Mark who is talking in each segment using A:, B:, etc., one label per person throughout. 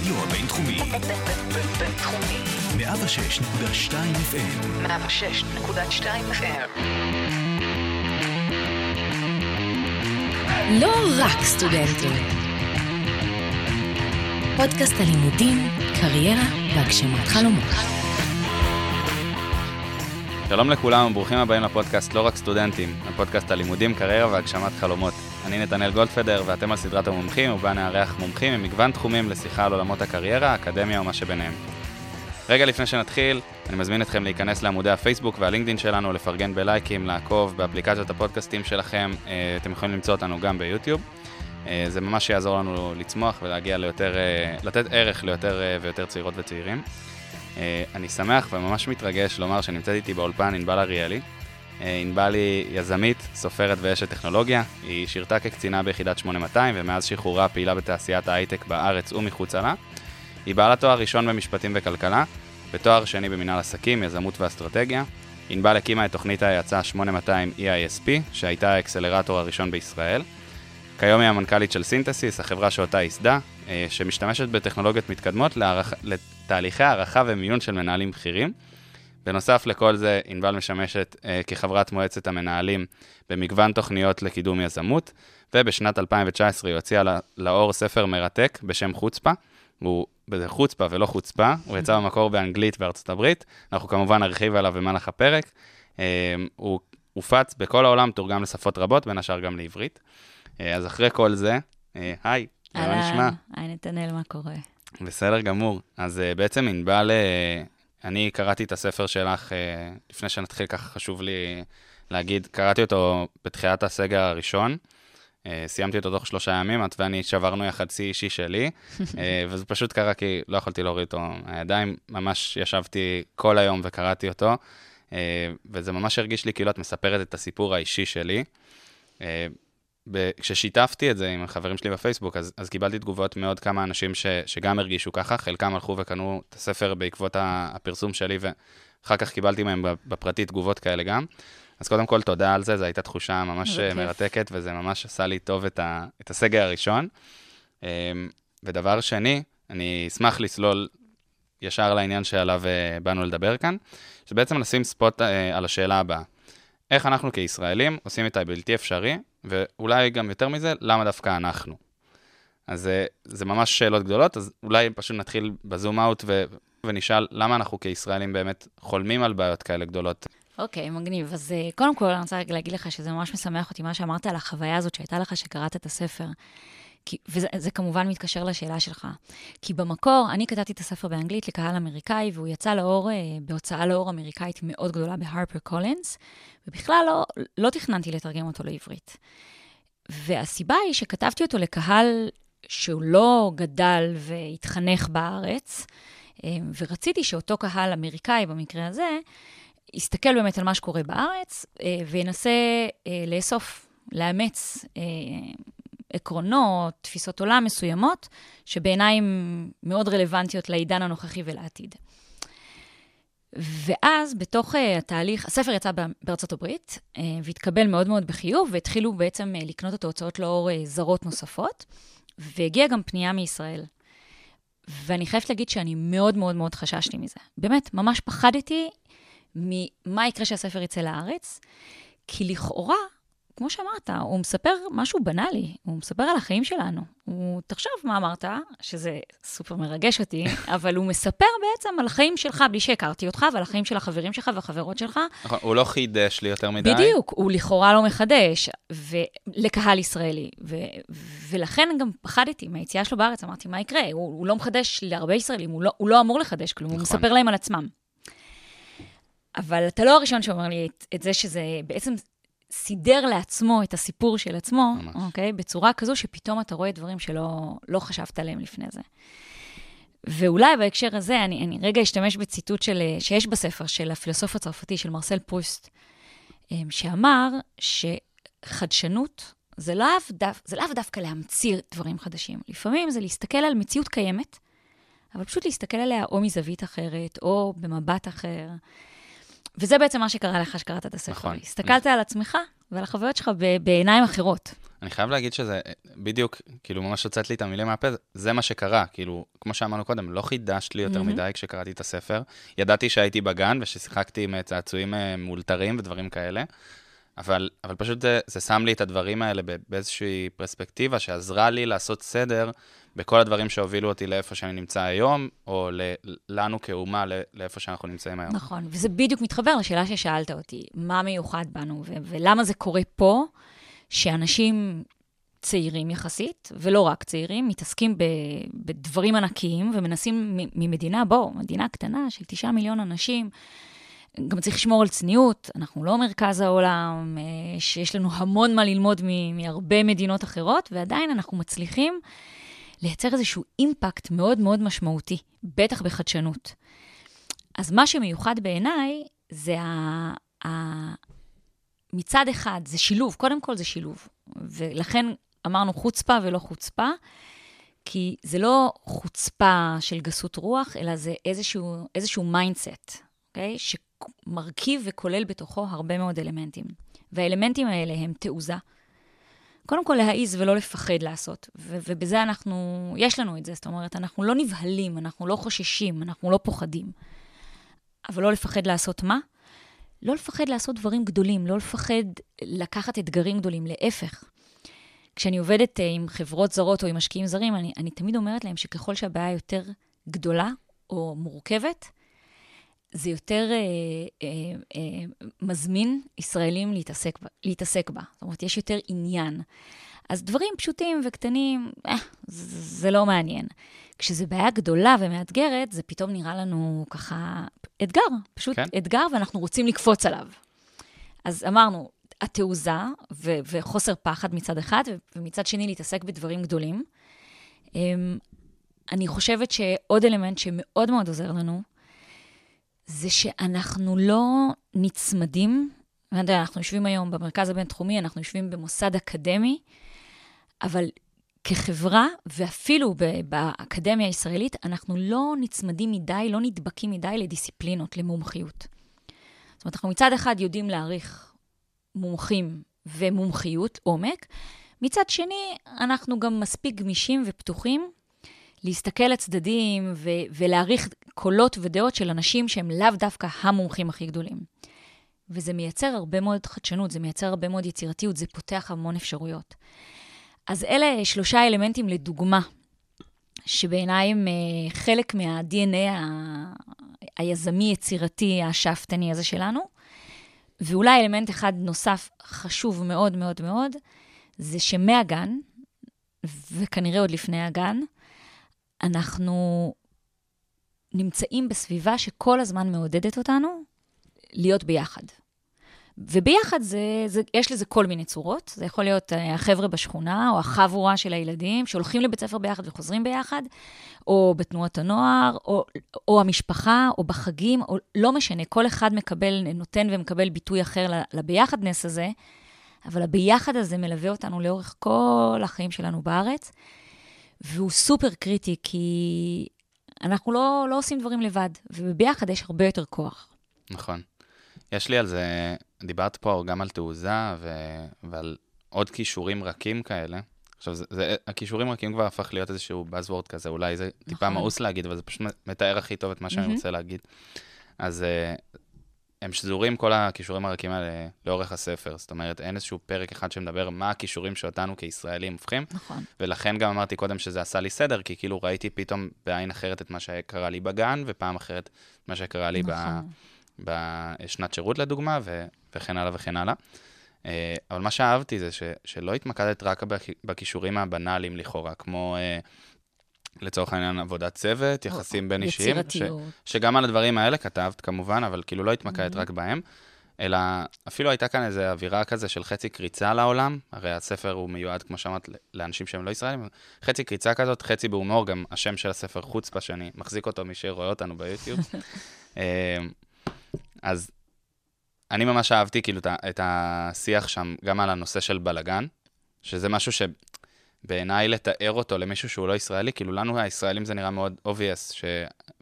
A: הרדיו הבינתחומי.
B: בינתחומי.
A: 106.2 FM.
B: 106.2 FM.
C: לא רק סטודנטים. פודקאסט הלימודים, קריירה והגשמת חלומות.
D: שלום לכולם וברוכים הבאים לפודקאסט לא רק סטודנטים, הפודקאסט הלימודים, קריירה והגשמת חלומות. אני נתנאל גולדפדר ואתם על סדרת המומחים ובה נארח מומחים ממגוון תחומים לשיחה על עולמות הקריירה, האקדמיה ומה שביניהם. רגע לפני שנתחיל, אני מזמין אתכם להיכנס לעמודי הפייסבוק והלינקדאין שלנו, לפרגן בלייקים, לעקוב באפליקציות הפודקאסטים שלכם, אה, אתם יכולים למצוא אותנו גם ביוטיוב. אה, זה ממש יעזור לנו לצמוח ולהגיע ליותר, אה, לתת ערך ליותר ויותר צעירות וצעירים. אני שמח וממש מתרגש לומר שנמצאת איתי באולפן ענבל אריאלי. ענבל היא יזמית, סופרת ואשת טכנולוגיה. היא שירתה כקצינה ביחידת 8200 ומאז שחרורה פעילה בתעשיית ההייטק בארץ ומחוצה לה. היא בעלת תואר ראשון במשפטים וכלכלה, ותואר שני במנהל עסקים, יזמות ואסטרטגיה. ענבל הקימה את תוכנית ההאצה 8200 EISP, שהייתה האקסלרטור הראשון בישראל. כיום היא המנכ"לית של סינתסיס, החברה שאותה ייסדה, אה, שמשתמשת בטכנולוגיות מתקדמות להערכה, לתהליכי הערכה ומיון של מנהלים בכירים. בנוסף לכל זה, ענבל משמשת אה, כחברת מועצת המנהלים במגוון תוכניות לקידום יזמות, ובשנת 2019 היא הוציאה לאור ספר מרתק בשם חוצפה, הוא בזה חוצפה ולא חוצפה, הוא יצא במקור באנגלית בארצות הברית, אנחנו כמובן נרחיב עליו במהלך הפרק. אה, הוא הופץ בכל העולם, תורגם לשפות רבות, בין השאר גם לעברית. אה, אז אחרי כל זה, אה, היי, מה נשמע?
E: היי נתנאל, מה קורה?
D: בסדר גמור. אז בעצם ענבל, אני קראתי את הספר שלך, לפני שנתחיל, ככה חשוב לי להגיד, קראתי אותו בתחילת הסגר הראשון. אה, סיימתי אותו תוך שלושה ימים, את ואני שברנו יחד שיא אישי שלי, אה, וזה פשוט קרה כי לא יכולתי להוריד אותו מהידיים, ממש ישבתי כל היום וקראתי אותו, אה, וזה ממש הרגיש לי כאילו את מספרת את הסיפור האישי שלי. כששיתפתי את זה עם החברים שלי בפייסבוק, אז, אז קיבלתי תגובות מעוד כמה אנשים ש, שגם הרגישו ככה, חלקם הלכו וקנו את הספר בעקבות הפרסום שלי, ואחר כך קיבלתי מהם בפרטי תגובות כאלה גם. אז קודם כל, תודה על זה, זו הייתה תחושה ממש מרתקת, וזה ממש עשה לי טוב את, ה, את הסגר הראשון. אמ, ודבר שני, אני אשמח לסלול ישר לעניין שעליו אה, באנו לדבר כאן, שבעצם לשים ספוט אה, על השאלה הבאה. איך אנחנו כישראלים עושים את הבלתי אפשרי, ואולי גם יותר מזה, למה דווקא אנחנו? אז אה, זה ממש שאלות גדולות, אז אולי פשוט נתחיל בזום אאוט ו... ונשאל למה אנחנו כישראלים באמת חולמים על בעיות כאלה גדולות.
E: אוקיי, okay, מגניב. אז uh, קודם כל, אני רוצה להגיד לך שזה ממש משמח אותי, מה שאמרת על החוויה הזאת שהייתה לך שקראת את הספר. כי, וזה כמובן מתקשר לשאלה שלך. כי במקור, אני כתבתי את הספר באנגלית לקהל אמריקאי, והוא יצא לאור, uh, בהוצאה לאור אמריקאית מאוד גדולה בהרפר קולינס, ובכלל לא, לא תכננתי לתרגם אותו לעברית. והסיבה היא שכתבתי אותו לקהל שהוא לא גדל והתחנך בארץ, אה, ורציתי שאותו קהל אמריקאי, במקרה הזה, יסתכל באמת על מה שקורה בארץ אה, וינסה אה, לאסוף, לאמץ אה, עקרונות, תפיסות עולם מסוימות, שבעיניי הן מאוד רלוונטיות לעידן הנוכחי ולעתיד. ואז בתוך uh, התהליך, הספר יצא בארצות הברית, uh, והתקבל מאוד מאוד בחיוב, והתחילו בעצם uh, לקנות את ההוצאות לאור uh, זרות נוספות, והגיעה גם פנייה מישראל. ואני חייבת להגיד שאני מאוד מאוד מאוד חששתי מזה. באמת, ממש פחדתי ממה יקרה שהספר יצא לארץ, כי לכאורה, כמו שאמרת, הוא מספר משהו בנאלי, הוא מספר על החיים שלנו. הוא, תחשוב מה אמרת, שזה סופר מרגש אותי, אבל הוא מספר בעצם על החיים שלך, בלי שהכרתי אותך, ועל החיים של החברים שלך והחברות שלך.
D: נכון, הוא לא חידש לי יותר מדי.
E: בדיוק, הוא לכאורה לא מחדש, לקהל ישראלי. ו, ולכן גם פחדתי מהיציאה שלו בארץ, אמרתי, מה יקרה? הוא, הוא לא מחדש להרבה ישראלים, הוא לא, הוא לא אמור לחדש כלום, נכון. הוא מספר להם על עצמם. אבל אתה לא הראשון שאומר לי את, את זה שזה בעצם סידר לעצמו את הסיפור של עצמו, ממש. אוקיי? בצורה כזו שפתאום אתה רואה דברים שלא לא חשבת עליהם לפני זה. ואולי בהקשר הזה, אני, אני רגע אשתמש בציטוט של, שיש בספר של הפילוסוף הצרפתי, של מרסל פרוסט, אמ, שאמר שחדשנות זה לאו, דו, זה לאו דווקא להמציא דברים חדשים. לפעמים זה להסתכל על מציאות קיימת, אבל פשוט להסתכל עליה או מזווית אחרת, או במבט אחר. וזה בעצם מה שקרה לך שקראת את הספר. נכון. הסתכלת על עצמך ועל החוויות שלך ב- בעיניים אחרות.
D: אני חייב להגיד שזה בדיוק, כאילו ממש הוצאת לי את המילים מהפה, זה מה שקרה, כאילו, כמו שאמרנו קודם, לא חידשת לי יותר
E: מהמם.
D: מדי כשקראתי את הספר. ידעתי שהייתי בגן וששיחקתי עם אה, צעצועים אה, מאולתרים ודברים כאלה, אבל, אבל פשוט זה, זה שם לי את הדברים האלה באיזושהי פרספקטיבה שעזרה לי לעשות סדר בכל הדברים שהובילו אותי לאיפה שאני נמצא היום, או לנו כאומה לאיפה שאנחנו נמצאים היום.
E: נכון, וזה בדיוק מתחבר לשאלה ששאלת אותי, מה מיוחד בנו ו- ולמה זה קורה פה, שאנשים צעירים יחסית, ולא רק צעירים, מתעסקים ב- בדברים ענקיים ומנסים מ- ממדינה, בואו, מדינה קטנה של תשעה מיליון אנשים, גם צריך לשמור על צניעות, אנחנו לא מרכז העולם, אה, שיש לנו המון מה ללמוד מהרבה מדינות אחרות, ועדיין אנחנו מצליחים לייצר איזשהו אימפקט מאוד מאוד משמעותי, בטח בחדשנות. אז מה שמיוחד בעיניי זה ה... ה... מצד אחד, זה שילוב, קודם כל זה שילוב. ולכן אמרנו chutzpah ולא חוצפה, כי זה לא חוצפה של גסות רוח, אלא זה איזשהו, איזשהו mindset, אוקיי? שמרכיב וכולל בתוכו הרבה מאוד אלמנטים. והאלמנטים האלה הם תעוזה. קודם כל להעיז ולא לפחד לעשות, ו- ובזה אנחנו, יש לנו את זה, זאת אומרת, אנחנו לא נבהלים, אנחנו לא חוששים, אנחנו לא פוחדים. אבל לא לפחד לעשות מה? לא לפחד לעשות דברים גדולים, לא לפחד לקחת אתגרים גדולים, להפך. כשאני עובדת אה, עם חברות זרות או עם משקיעים זרים, אני, אני תמיד אומרת להם שככל שהבעיה יותר גדולה או מורכבת, זה יותר אה, אה, אה, מזמין ישראלים להתעסק, להתעסק בה. זאת אומרת, יש יותר עניין. אז דברים פשוטים וקטנים, אה, זה, זה לא מעניין. כשזו בעיה גדולה ומאתגרת, זה פתאום נראה לנו ככה אתגר, פשוט
D: כן.
E: אתגר, ואנחנו רוצים לקפוץ עליו. אז אמרנו, התעוזה ו- וחוסר פחד מצד אחד, ו- ומצד שני להתעסק בדברים גדולים. אמ, אני חושבת שעוד אלמנט שמאוד מאוד עוזר לנו, זה שאנחנו לא נצמדים, אנחנו יושבים היום במרכז הבינתחומי, אנחנו יושבים במוסד אקדמי, אבל כחברה, ואפילו באקדמיה הישראלית, אנחנו לא נצמדים מדי, לא נדבקים מדי לדיסציפלינות, למומחיות. זאת אומרת, אנחנו מצד אחד יודעים להעריך מומחים ומומחיות, עומק, מצד שני, אנחנו גם מספיק גמישים ופתוחים להסתכל לצדדים ו- ולהעריך קולות ודעות של אנשים שהם לאו דווקא המומחים הכי גדולים. וזה מייצר הרבה מאוד חדשנות, זה מייצר הרבה מאוד יצירתיות, זה פותח המון אפשרויות. אז אלה שלושה אלמנטים לדוגמה, שבעיניי הם אה, חלק מה-DNA ה- היזמי-יצירתי, השאפתני הזה שלנו. ואולי אלמנט אחד נוסף חשוב מאוד מאוד מאוד, זה שמהגן, וכנראה עוד לפני הגן, אנחנו נמצאים בסביבה שכל הזמן מעודדת אותנו להיות ביחד. וביחד זה, זה, יש לזה כל מיני צורות. זה יכול להיות אה, החבר'ה בשכונה, או החבורה של הילדים, שהולכים לבית ספר ביחד וחוזרים ביחד, או בתנועות הנוער, או, או המשפחה, או בחגים, או לא משנה, כל אחד מקבל, נותן ומקבל ביטוי אחר לביחדנס הזה, אבל הביחד הזה מלווה אותנו לאורך כל החיים שלנו בארץ, והוא סופר קריטי, כי אנחנו לא, לא עושים דברים לבד, וביחד יש הרבה יותר כוח.
D: נכון. יש לי על זה, דיברת פה גם על תעוזה ו... ועל עוד כישורים רכים כאלה. עכשיו, זה, זה, הכישורים רכים כבר הפך להיות איזשהו buzzword כזה, אולי זה טיפה
E: נכון.
D: מאוס להגיד, אבל זה פשוט מתאר הכי טוב את מה שאני
E: מהמם.
D: רוצה להגיד. אז אה, הם שזורים כל הכישורים הרכים האלה לאורך הספר. זאת אומרת, אין איזשהו פרק אחד שמדבר מה הכישורים שאותנו כישראלים הופכים,
E: נכון.
D: ולכן גם אמרתי קודם שזה עשה לי סדר, כי כאילו ראיתי פתאום בעין אחרת את מה שקרה לי בגן, ופעם אחרת מה שקרה לי.
E: נכון.
D: בשנת שירות לדוגמה, ו- וכן הלאה וכן הלאה. אה, אבל מה שאהבתי זה ש- שלא התמקדת רק בכ- בכישורים הבנאליים לכאורה, כמו אה, לצורך העניין עבודת צוות, יחסים בין אישיים, ש-
E: יצירתיות.
D: שגם על הדברים האלה כתבת כמובן, אבל כאילו לא התמקדת. רק בהם, אלא אפילו הייתה כאן איזו אווירה כזה של חצי קריצה לעולם, הרי הספר הוא מיועד, כמו שאמרת, לאנשים שהם לא ישראלים, חצי קריצה כזאת, חצי בהומור, גם השם של הספר חוצפה, שאני מחזיק אותו, מי שרואה אותנו ביוטיוב. אה, אז אני ממש אהבתי כאילו את השיח שם גם על הנושא של בלגן, שזה משהו שבעיניי לתאר אותו למישהו שהוא לא ישראלי, כאילו לנו הישראלים זה נראה מאוד obvious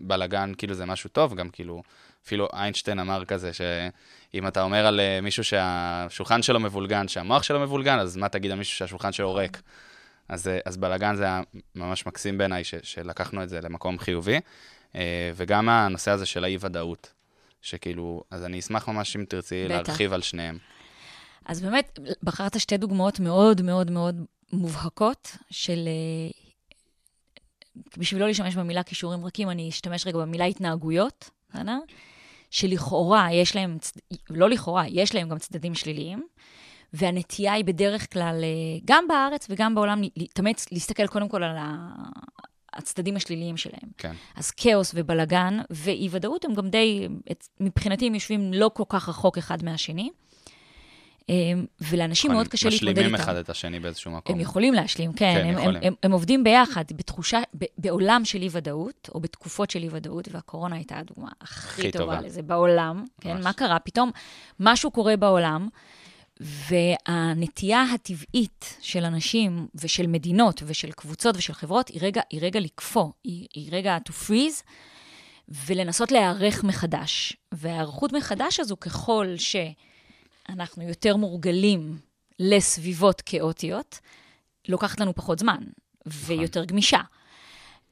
D: שבלגן כאילו זה משהו טוב, גם כאילו אפילו איינשטיין אמר כזה, שאם אתה אומר על אה, מישהו שהשולחן שלו מבולגן, שהמוח שלו מבולגן, אז מה תגיד על מישהו שהשולחן שלו ריק? אז, אה, אז בלאגן זה היה ממש מקסים בעיניי, ש, שלקחנו את זה למקום חיובי. אה, וגם הנושא הזה של האי-ודאות, שכאילו, אז אני אשמח ממש אם תרצי
E: בטח.
D: להרחיב על שניהם.
E: אז באמת, בחרת שתי דוגמאות מאוד מאוד מאוד מובהקות של... אה, בשביל לא להשתמש במילה כישורים רכים, אני אשתמש רגע במילה התנהגויות, בסדר? שלכאורה יש להם, לא לכאורה, יש להם גם צדדים שליליים, והנטייה היא בדרך כלל, אה, גם בארץ וגם בעולם, להתאמץ, להסתכל קודם כל על הצדדים השליליים שלהם.
D: כן.
E: אז כאוס ובלגן ואי-ודאות הם גם די, מבחינתי הם יושבים לא כל כך רחוק אחד מהשני. אה, ולאנשים מאוד קשה להתמודד איתם.
D: משלימים אחד את השני באיזשהו מקום.
E: הם יכולים להשלים, כן.
D: כן,
E: הם, הם,
D: יכולים.
E: הם, הם עובדים ביחד, בתחושה, ב, בעולם של אי-ודאות, או בתקופות של אי-ודאות, והקורונה הייתה הדוגמה הכי, טובה
D: טובה.
E: לזה בעולם. כן. מה קרה? פתאום משהו קורה בעולם, והנטייה הטבעית של אנשים ושל מדינות ושל קבוצות ושל חברות היא רגע, היא רגע לקפוא, היא, היא רגע to freeze, ולנסות להיערך מחדש. וההיערכות מחדש הזו, ככל שאנחנו יותר מורגלים לסביבות כאוטיות, לוקחת לנו פחות זמן, ויותר גמישה.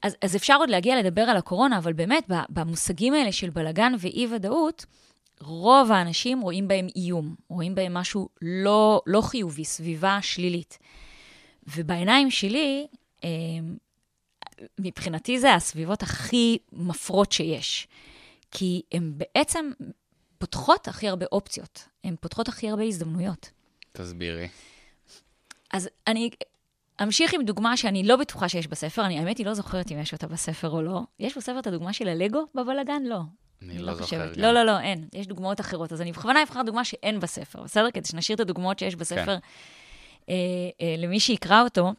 E: אז, אז אפשר עוד להגיע לדבר על הקורונה, אבל באמת, במושגים האלה של בלגן ואי-ודאות, רוב האנשים רואים בהם איום, רואים בהם משהו לא, לא חיובי, סביבה שלילית. ובעיניים שלי, אה, מבחינתי זה הסביבות הכי מפרות שיש. כי הן בעצם פותחות הכי הרבה אופציות, הן פותחות הכי הרבה הזדמנויות.
D: תסבירי.
E: אז אני אמשיך עם דוגמה שאני לא בטוחה שיש בספר, אני האמת היא לא זוכרת אם יש אותה בספר או לא. יש בספר את הדוגמה של הלגו בבלגן? לא.
D: אני לא זוכר. גם.
E: לא, לא, לא, אין. יש דוגמאות אחרות. אז אני בכוונה אבחר דוגמה שאין בספר, בסדר? כדי שנשאיר את הדוגמאות שיש בספר
D: כן.
E: אה, אה, למי שיקרא אותו.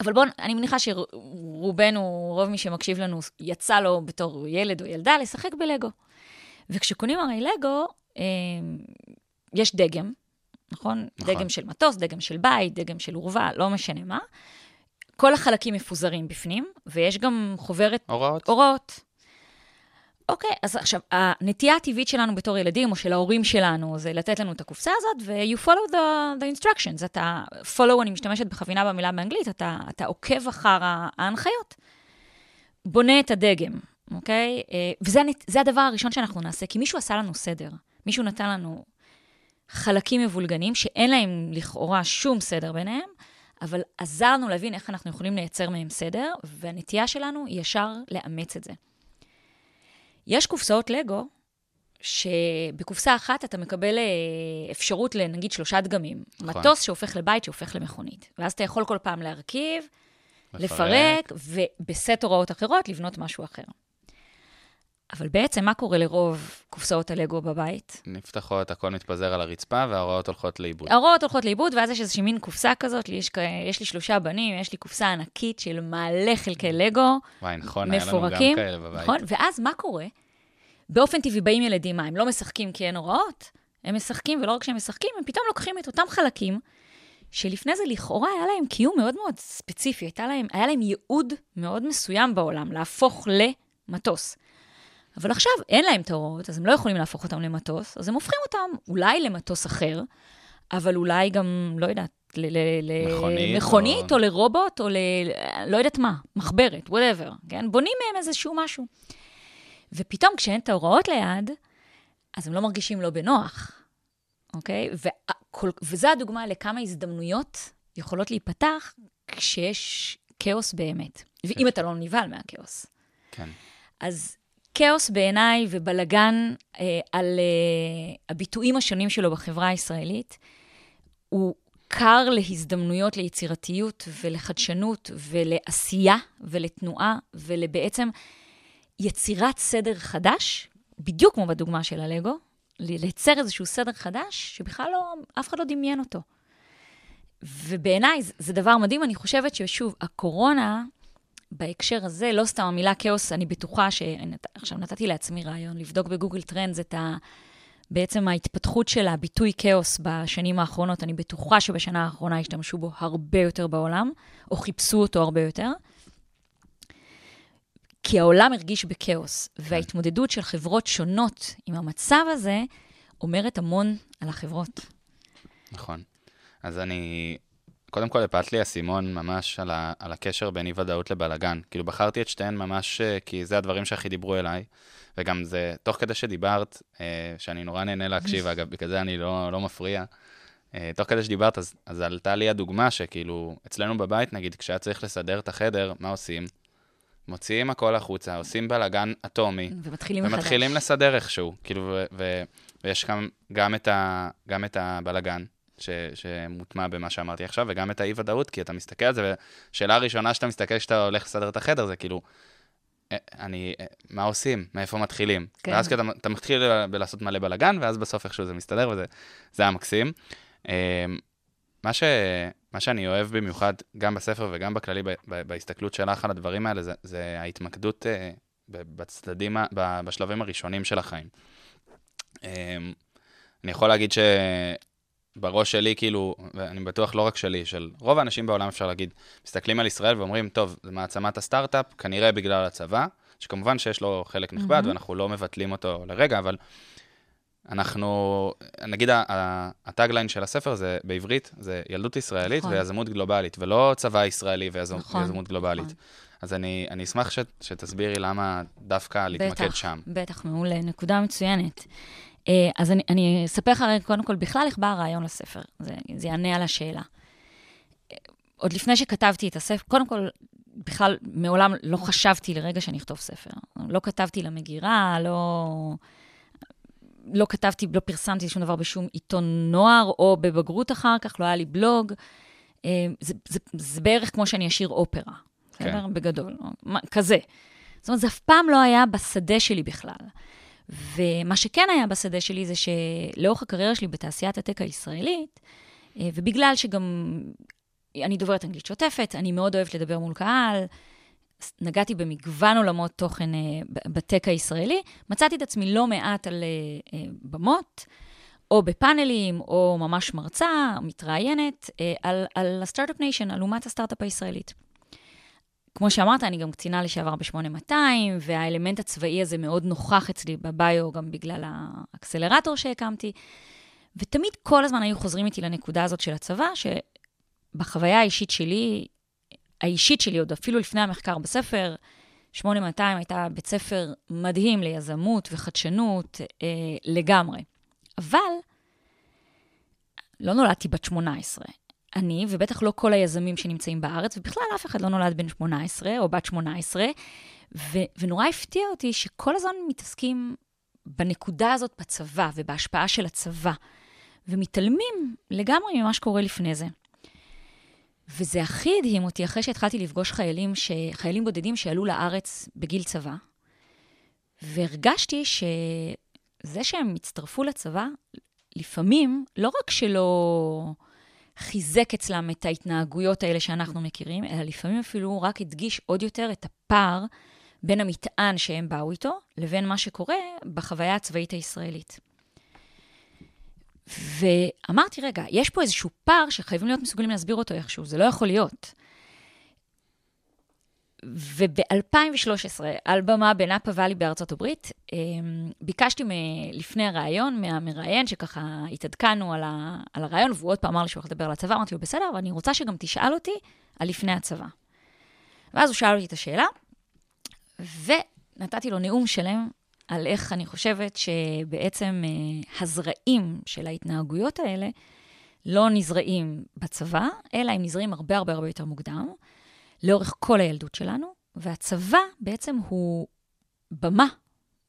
E: אבל בואו, אני מניחה שרובנו, רוב מי שמקשיב לנו, יצא לו בתור ילד או ילדה לשחק בלגו. וכשקונים הרי לגו, יש דגם, נכון?
D: נכון.
E: דגם של מטוס, דגם של בית, דגם של אורווה, לא משנה מה. כל החלקים מפוזרים בפנים, ויש גם חוברת
D: הוראות?
E: הוראות. אוקיי, אז עכשיו, הנטייה הטבעית שלנו בתור ילדים, או של ההורים שלנו, זה לתת לנו את הקופסה הזאת, ו-you follow the, the instructions. אתה, follow, אני משתמשת בכוונה במילה באנגלית, אתה, אתה עוקב אחר ההנחיות. בונה את הדגם, אוקיי? אה, וזה זה הדבר הראשון שאנחנו נעשה, כי מישהו עשה לנו סדר. מישהו נתן לנו חלקים מבולגנים, שאין להם לכאורה שום סדר ביניהם, אבל עזר לנו להבין איך אנחנו יכולים לייצר מהם סדר, והנטייה שלנו היא ישר לאמץ את זה. יש קופסאות לגו, שבקופסה אחת אתה מקבל אה, אפשרות לנגיד שלושה דגמים.
D: נכון.
E: מטוס שהופך לבית שהופך למכונית. ואז אתה יכול כל פעם להרכיב,
D: לפרק.
E: לפרק, ובסט הוראות אחרות לבנות משהו אחר. אבל בעצם, מה קורה לרוב קופסאות הלגו בבית?
D: נפתחות, הכל מתפזר על הרצפה, וההוראות הולכות לאיבוד.
E: ההוראות הולכות לאיבוד, ואז יש איזושהי מין קופסה כזאת, לי יש, יש לי שלושה בנים, יש לי קופסה ענקית של מלא חלקי לגו,
D: וואי, נכון, היה לנו גם
E: מפורקים.
D: כאלה בבית.
E: נכון? ואז מה קורה? באופן טבעי באים ילדים, מה, הם לא משחקים כי אין הוראות? הם משחקים, ולא רק שהם משחקים, הם פתאום לוקחים את אותם חלקים, שלפני זה לכאורה היה להם קיום מאוד מאוד ספציפי, הייתה להם, היה להם ייעוד מאוד מסוים בעולם, להפוך למטוס. אבל עכשיו אין להם את ההוראות, אז הם לא יכולים להפוך אותם למטוס, אז הם הופכים אותם אולי למטוס אחר, אבל אולי גם, לא יודעת, ל- ל- ל-
D: מכונית
E: מכונית
D: או-
E: או לרובוט, או ל... לא יודעת מה, מחברת, whatever, כן? בונים מהם איזשהו משהו. ופתאום כשאין את ההוראות ליד, אז הם לא מרגישים לא בנוח, אוקיי? והכל, וזו הדוגמה לכמה הזדמנויות יכולות להיפתח כשיש כאוס באמת. ואם אתה לא נבהל מהכאוס.
D: כן.
E: אז כאוס בעיניי ובלגן אה, על אה, הביטויים השונים שלו בחברה הישראלית, הוא קר להזדמנויות ליצירתיות ולחדשנות ולעשייה ולתנועה ולבעצם יצירת סדר חדש, בדיוק כמו בדוגמה של הלגו, לייצר איזשהו סדר חדש שבכלל לא, אף אחד לא דמיין אותו. ובעיניי זה, דבר מדהים, אני חושבת ששוב, הקורונה, בהקשר הזה, לא סתם המילה כאוס, אני בטוחה ש... עכשיו נתתי לעצמי רעיון לבדוק בגוגל טרנדס את ה... בעצם ההתפתחות של הביטוי כאוס בשנים האחרונות, אני בטוחה שבשנה האחרונה השתמשו בו הרבה יותר בעולם, או חיפשו אותו הרבה יותר. כי העולם הרגיש בכאוס, וההתמודדות של חברות שונות עם המצב הזה אומרת המון על החברות.
D: נכון. אז אני, קודם כל הפלת לי אסימון ממש על, ה, על הקשר בין אי-ודאות לבלאגן. כאילו בחרתי את שתיהן ממש אה, כי זה הדברים שהכי דיברו אליי, וגם זה, תוך כדי שדיברת, אה, שאני נורא נהנה להקשיב, אגב, בגלל זה אני לא, לא מפריע, אה, תוך כדי שדיברת, אז, אז עלתה לי הדוגמה שכאילו, אצלנו בבית, נגיד, כשהיה צריך לסדר את החדר, מה עושים? מוציאים הכל החוצה, עושים בלאגן אטומי,
E: ומתחילים מחדש.
D: ומתחילים לסדר איכשהו, כאילו, ו- ו- ויש גם, גם, את ה- גם את הבלאגן. ש, שמוטמע במה שאמרתי עכשיו, וגם את האי-ודאות, כי אתה מסתכל על זה, ושאלה הראשונה שאתה מסתכל כשאתה הולך לסדר את החדר, זה כאילו, אה, אני, אה, מה עושים? מאיפה מתחילים?
E: כן.
D: ואז אתה, אתה מתחיל בלעשות מלא בלאגן, ואז בסוף איכשהו זה מסתדר, וזה זה היה מקסים. אה, מה, ש, מה שאני אוהב במיוחד, גם בספר וגם בכללי, ב, ב, בהסתכלות שלך על הדברים האלה, זה, זה ההתמקדות בצדדים, ה- בשלבים הראשונים של החיים. אני יכול להגיד ש... בראש שלי, כאילו, ואני בטוח לא רק שלי, של רוב האנשים בעולם, אפשר להגיד, מסתכלים על ישראל ואומרים, טוב, זה מעצמת הסטארט-אפ, כנראה בגלל הצבא, שכמובן שיש לו חלק נכבד, mm-hmm. ואנחנו לא מבטלים אותו לרגע, אבל אנחנו, נגיד, הטאגליין של הספר זה בעברית, זה ילדות ישראלית נכון. ויזמות גלובלית, ולא צבא ישראלי ויזמות נכון, גלובלית. נכון. אז אני, אני אשמח ש, שתסבירי למה דווקא להתמקד
E: בטח,
D: שם.
E: בטח, מעולה, נקודה מצוינת. אה, אז אני, אני אספר לך קודם כל, בכלל איך בא הרעיון לספר. זה, זה יענה על השאלה. אה, עוד לפני שכתבתי את הספר, קודם כל, בכלל, מעולם לא חשבתי לרגע שאני אכתוב ספר. לא כתבתי למגירה, לא... לא כתבתי, לא פרסמתי שום דבר בשום עיתון נוער, או בבגרות אחר כך, לא היה לי בלוג. אה, זה, זה, זה בערך כמו שאני אשיר אופרה, כן. בסדר? בגדול, כזה. זאת אומרת, זה אף פעם לא היה בשדה שלי בכלל. ומה שכן היה בשדה שלי זה שלאורך הקריירה שלי בתעשיית הטק הישראלית, אה, ובגלל שגם אני דוברת אנגלית שוטפת, אני מאוד אוהבת לדבר מול קהל, נגעתי במגוון עולמות תוכן אה, בטק הישראלי, מצאתי את עצמי לא מעט על אה, במות, או בפאנלים, או ממש מרצה, מתראיינת, על, על ה-startup nation, על אומת הסטארט-אפ הישראלית. כמו שאמרת, אני גם קצינה לשעבר ב-8200, והאלמנט הצבאי הזה מאוד נוכח אצלי ב bio, גם בגלל האקסלרטור שהקמתי. ותמיד כל הזמן היו חוזרים איתי לנקודה הזאת של הצבא, שבחוויה האישית שלי, האישית שלי, עוד אפילו לפני המחקר בספר, 8200 הייתה בית ספר מדהים ליזמות וחדשנות אה, לגמרי. אבל לא נולדתי בת 18. אני, ובטח לא כל היזמים שנמצאים בארץ, ובכלל אף אחד לא נולד בן 18 או בת 18, ו- ונורא הפתיע אותי שכל הזמן מתעסקים בנקודה הזאת בצבא ובהשפעה של הצבא, ומתעלמים לגמרי ממה שקורה לפני זה. וזה הכי הדהים אותי אחרי שהתחלתי לפגוש חיילים, ש... חיילים בודדים שעלו לארץ בגיל צבא, והרגשתי שזה שהם הצטרפו לצבא, לפעמים, לא רק שלא... חיזק אצלם את ההתנהגויות האלה שאנחנו מכירים, אלא לפעמים אפילו רק הדגיש עוד יותר את הפער בין המטען שהם באו איתו, לבין מה שקורה בחוויה הצבאית הישראלית. ואמרתי, רגע, יש פה איזשהו פער שחייבים להיות מסוגלים להסביר אותו איכשהו, זה לא יכול להיות. וב-2013, על במה בנאפה ואלי בארצות הברית, אמ, ביקשתי לפני הראיון, מהמראיין, שככה התעדכנו על, ה- על הרעיון, והוא עוד פעם אמר לי שהוא הולך לדבר על הצבא, אמרתי לו, בסדר, אבל אני רוצה שגם תשאל אותי על לפני הצבא. ואז הוא שאל אותי את השאלה, ונתתי לו נאום שלם על איך אני חושבת שבעצם אה, הזרעים של ההתנהגויות האלה לא נזרעים בצבא, אלא הם נזרעים הרבה הרבה הרבה יותר מוקדם. לאורך כל הילדות שלנו, והצבא בעצם הוא במה,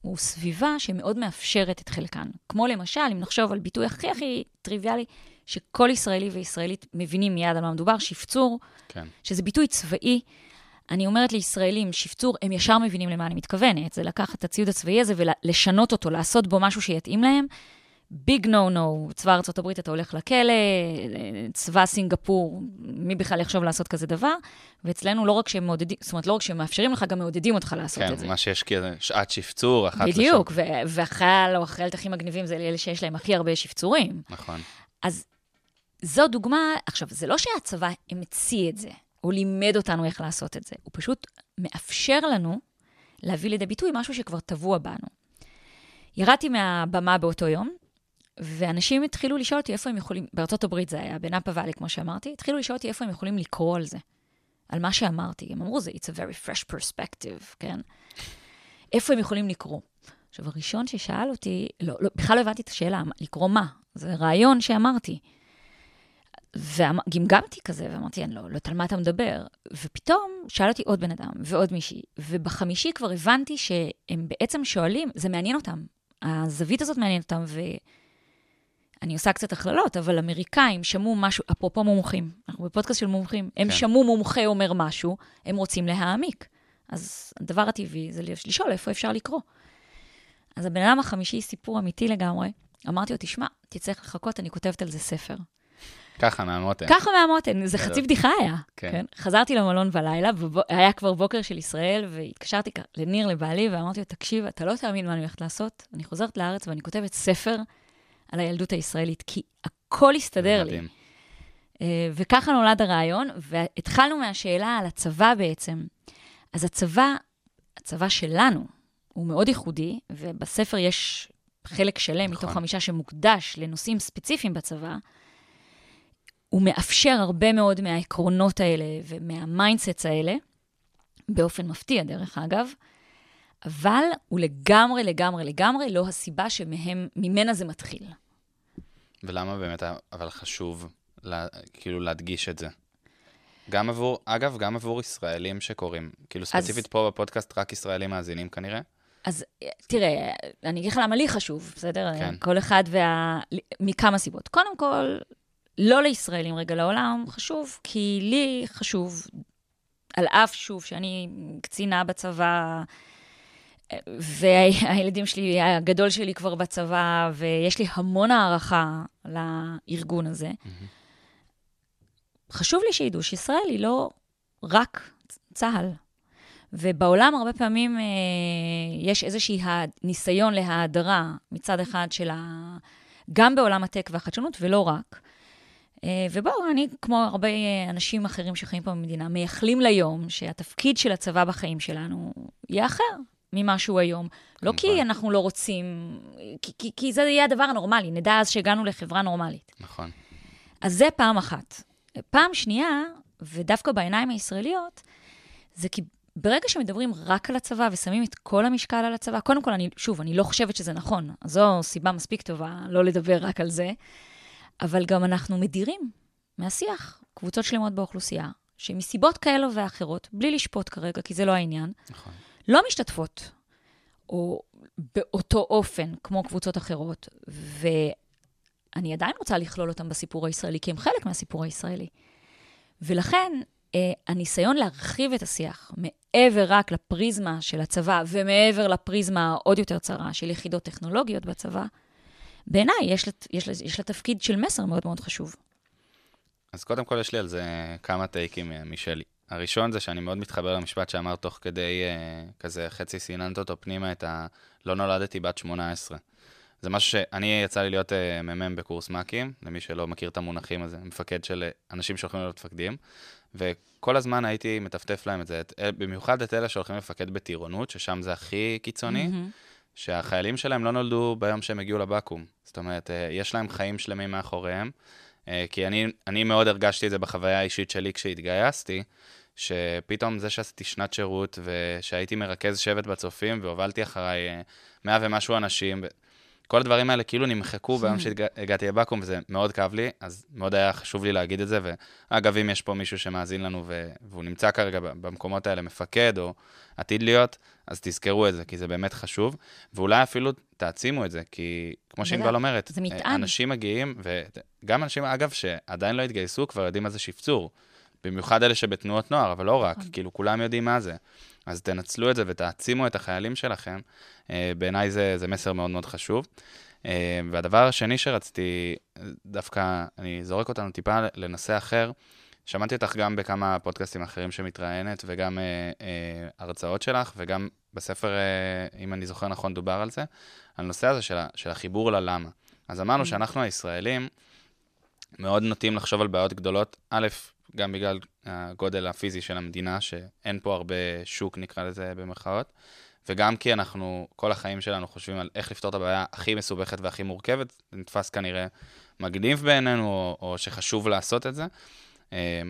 E: הוא סביבה שמאוד מאפשרת את חלקן. כמו למשל, אם נחשוב על ביטוי הכי הכי טריוויאלי, שכל ישראלי וישראלית מבינים מיד על מה מדובר, שפצור, כן. שזה ביטוי צבאי. אני אומרת לישראלים, שפצור, הם ישר מבינים למה אני מתכוונת. זה לקחת את הציוד הצבאי הזה ולשנות אותו, לעשות בו משהו שיתאים להם. ביג נו נו, צבא ארצות הברית, אתה הולך לכלא, צבא סינגפור, מי בכלל יחשוב לעשות כזה דבר? ואצלנו לא רק שהם מעודדים, זאת אומרת, לא רק שהם מאפשרים לך, גם מעודדים אותך לעשות
D: כן,
E: את זה.
D: כן, מה שיש שעת שפצור, אחת
E: לשם. בדיוק, והחייל או החיילת הכי מגניבים זה אלה שיש להם הכי הרבה שפצורים.
D: נכון.
E: אז זו דוגמה, עכשיו, זה לא שהצבא המציא את זה, או לימד אותנו איך לעשות את זה, הוא פשוט מאפשר לנו להביא לידי ביטוי משהו שכבר טבוע בנו. ירדתי מהבמה באותו יום, ואנשים התחילו לשאול אותי איפה הם יכולים, בארצות הברית זה היה, בנאפה ואלי, כמו שאמרתי, התחילו לשאול אותי איפה הם יכולים לקרוא על זה, על מה שאמרתי. הם אמרו, זה it's a very fresh perspective, כן? איפה הם יכולים לקרוא? עכשיו, הראשון ששאל אותי, לא, לא, בכלל לא הבנתי את השאלה, לקרוא מה? זה רעיון שאמרתי. וגמגמתי כזה, ואמרתי, אני לא, לא יודעת על מה אתה מדבר. ופתאום שאל אותי עוד בן אדם ועוד מישהי, ובחמישי כבר הבנתי שהם בעצם שואלים, זה מעניין אותם. הזווית הזאת מעניינת אותם, ואני עושה קצת הכללות, אבל אמריקאים שמעו משהו, אפרופו מומחים, אנחנו בפודקאסט של מומחים, הם
D: כן.
E: שמעו מומחה אומר משהו, הם רוצים להעמיק. אז הדבר הטבעי זה לשאול איפה אפשר לקרוא. אז הבן אדם החמישי, סיפור אמיתי לגמרי, אמרתי לו, תשמע, תצטרך לחכות, אני כותבת על זה ספר.
D: ככה, מהמותן.
E: ככה מהמותן, זה חצי. בדיחה היה.
D: כן.
E: כן. חזרתי למלון בלילה, והיה כבר בוקר של ישראל, והתקשרתי לניר, לבעלי, ואמרתי לו, תקשיב, אתה לא תאמין מה אני הולכת לעשות. אני חוזרת לארץ ואני כותבת ספר על הילדות הישראלית, כי הכל הסתדר לי.
D: מדהים.
E: אה, וככה נולד הרעיון, והתחלנו מהשאלה על הצבא בעצם. אז הצבא, הצבא שלנו, הוא מאוד ייחודי, ובספר יש חלק שלם
D: נכון.
E: מתוך חמישה שמוקדש לנושאים ספציפיים בצבא. הוא מאפשר הרבה מאוד מהעקרונות האלה ומה mindsets האלה, באופן מפתיע, דרך אגב, אבל הוא לגמרי, לגמרי, לגמרי לא הסיבה שממנה זה מתחיל.
D: ולמה באמת, אבל חשוב, לה, כאילו, להדגיש את זה? גם עבור, אגב, גם עבור ישראלים שקוראים. כאילו, ספציפית פה בפודקאסט, רק ישראלים מאזינים כנראה.
E: אז אה, תראה, אני אגיד לך למה לי חשוב, בסדר?
D: כן.
E: כל אחד וה... מכמה סיבות. קודם כל, לא לישראלים רגע לעולם חשוב, כי לי חשוב, על אף, שוב, שאני קצינה בצבא, והילדים שלי, הגדול שלי כבר בצבא, ויש לי המון הערכה לארגון הזה. חשוב לי שידעו שישראל היא לא רק צה"ל. ובעולם הרבה פעמים אה, יש איזושהי ה- ניסיון להאדרה מצד אחד של ה... גם בעולם הטק והחדשנות, ולא רק. אה, ובואו, אני, כמו הרבה אנשים אחרים שחיים פה במדינה, מייחלים ליום שהתפקיד של הצבא בחיים שלנו יהיה אחר ממה שהוא היום. לא כי. אנחנו לא רוצים, כי, כי, כי זה יהיה הדבר הנורמלי, נדע אז שהגענו לחברה נורמלית.
D: נכון.
E: אז זה פעם אחת. פעם שנייה, ודווקא בעיניים הישראליות, זה כי ברגע שמדברים רק על הצבא ושמים את כל המשקל על הצבא, קודם כל, אני, שוב, אני לא חושבת שזה נכון, אז זו סיבה מספיק טובה לא לדבר רק על זה, אבל גם אנחנו מדירים מהשיח קבוצות שלמות באוכלוסייה, שמסיבות כאלו ואחרות, בלי לשפוט כרגע, כי זה לא העניין,
D: נכון.
E: לא משתתפות, או באותו אופן כמו קבוצות אחרות, ואני עדיין רוצה לכלול אותם בסיפור הישראלי, כי הם חלק מהסיפור הישראלי. ולכן, אה, הניסיון להרחיב את השיח מעבר רק לפריזמה של הצבא, ומעבר לפריזמה העוד יותר צרה של יחידות טכנולוגיות בצבא, בעיניי יש, לת- יש, יש לה תפקיד של מסר מאוד מאוד חשוב.
D: אז קודם כל יש לי על זה כמה טייקים אה, משלי. הראשון זה שאני מאוד מתחבר למשפט שאמר תוך כדי אה, כזה חצי סיננת אותו פנימה את ה... לא נולדתי בת 18. זה משהו שאני, יצא לי להיות אה, מ"מ בקורס מ"כים, למי שלא מכיר את המונחים הזה, מפקד של אה, אנשים שהולכים להיות מפקדים, וכל הזמן הייתי מטפטף להם את זה, את, במיוחד את אלה שהולכים לפקד בטירונות, ששם זה הכי קיצוני,
E: מהמם.
D: שהחיילים שלהם לא נולדו ביום שהם הגיעו לבקו"ם. זאת אומרת, אה, יש להם חיים שלמים מאחוריהם, כי אני, אני מאוד הרגשתי את זה בחוויה האישית שלי כשהתגייסתי, שפתאום זה שעשיתי שנת שירות, ושהייתי מרכז שבט בצופים, והובלתי אחריי אה, מאה ומשהו אנשים, ו- כל הדברים האלה כאילו נמחקו ביום שהגעתי לבקו"ם, וזה מאוד כאב לי, אז מאוד היה חשוב לי להגיד את זה, ואגב, אם יש פה מישהו שמאזין לנו, ו- והוא נמצא כרגע במקומות האלה, מפקד, או עתיד להיות, אז תזכרו את זה, כי זה באמת חשוב, ואולי אפילו תעצימו את זה, כי כמו שענבל אומרת,
E: זה מטען.
D: אנשים מגיעים, וגם אנשים, אגב, שעדיין לא התגייסו, כבר יודעים מה זה שפצור. במיוחד אלה שבתנועות נוער, אבל לא רק, כאילו כולם יודעים מה זה. אז תנצלו את זה ותעצימו את החיילים שלכם. אה, בעיניי זה, זה מסר מאוד מאוד חשוב. אה, והדבר השני שרציתי, דווקא, אני זורק אותנו טיפה לנושא אחר. שמעתי אותך גם בכמה פודקאסטים אחרים שמתראיינת, וגם אה, אה, הרצאות שלך, וגם בספר, אה, אם אני זוכר נכון, דובר על זה, על הנושא הזה של, של החיבור ללמה. אז אמרנו שאנחנו הישראלים מאוד נוטים לחשוב על בעיות גדולות, א', גם בגלל הגודל הפיזי של המדינה, שאין פה הרבה שוק, נקרא לזה במרכאות, וגם כי אנחנו, כל החיים שלנו חושבים על איך לפתור את הבעיה הכי מסובכת והכי מורכבת, זה נתפס כנראה מגניב בעינינו, או, או שחשוב לעשות את זה. אה,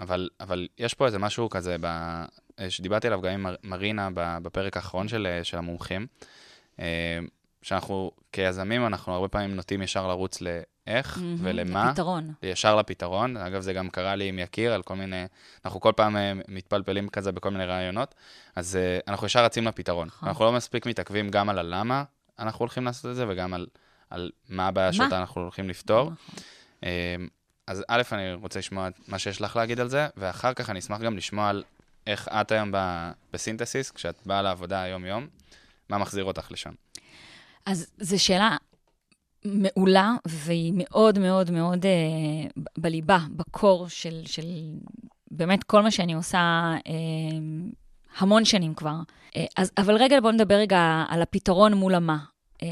D: אבל, אבל יש פה איזה משהו כזה, ב, שדיברתי עליו גם עם מר- מרינה בפרק האחרון של, של המומחים, אה, שאנחנו כיזמים, אנחנו הרבה פעמים נוטים ישר לרוץ לאיך
E: מהמם,
D: ולמה.
E: לפתרון.
D: ישר לפתרון. אגב, זה גם קרה לי עם יקיר, על כל מיני... אנחנו כל פעם אה, מתפלפלים כזה בכל מיני רעיונות, אז אה, אנחנו ישר רצים לפתרון.
E: נכון.
D: אנחנו לא מספיק מתעכבים גם על הלמה אנחנו הולכים לעשות את זה, וגם על, על מה הבעיה? שאותה אנחנו הולכים לפתור.
E: נכון.
D: אה, אז א', אני רוצה לשמוע מה שיש לך להגיד על זה, ואחר כך אני אשמח גם לשמוע על איך את היום ב- בסינתסיס, כשאת באה לעבודה יום-יום, מה מחזיר אותך לשם.
E: אז זו שאלה מעולה, והיא מאוד מאוד מאוד אה, בליבה, בקור של, של באמת כל מה שאני עושה אה, המון שנים כבר. אה, אז, אבל רגע, בואו נדבר רגע על הפתרון מול המה. אה,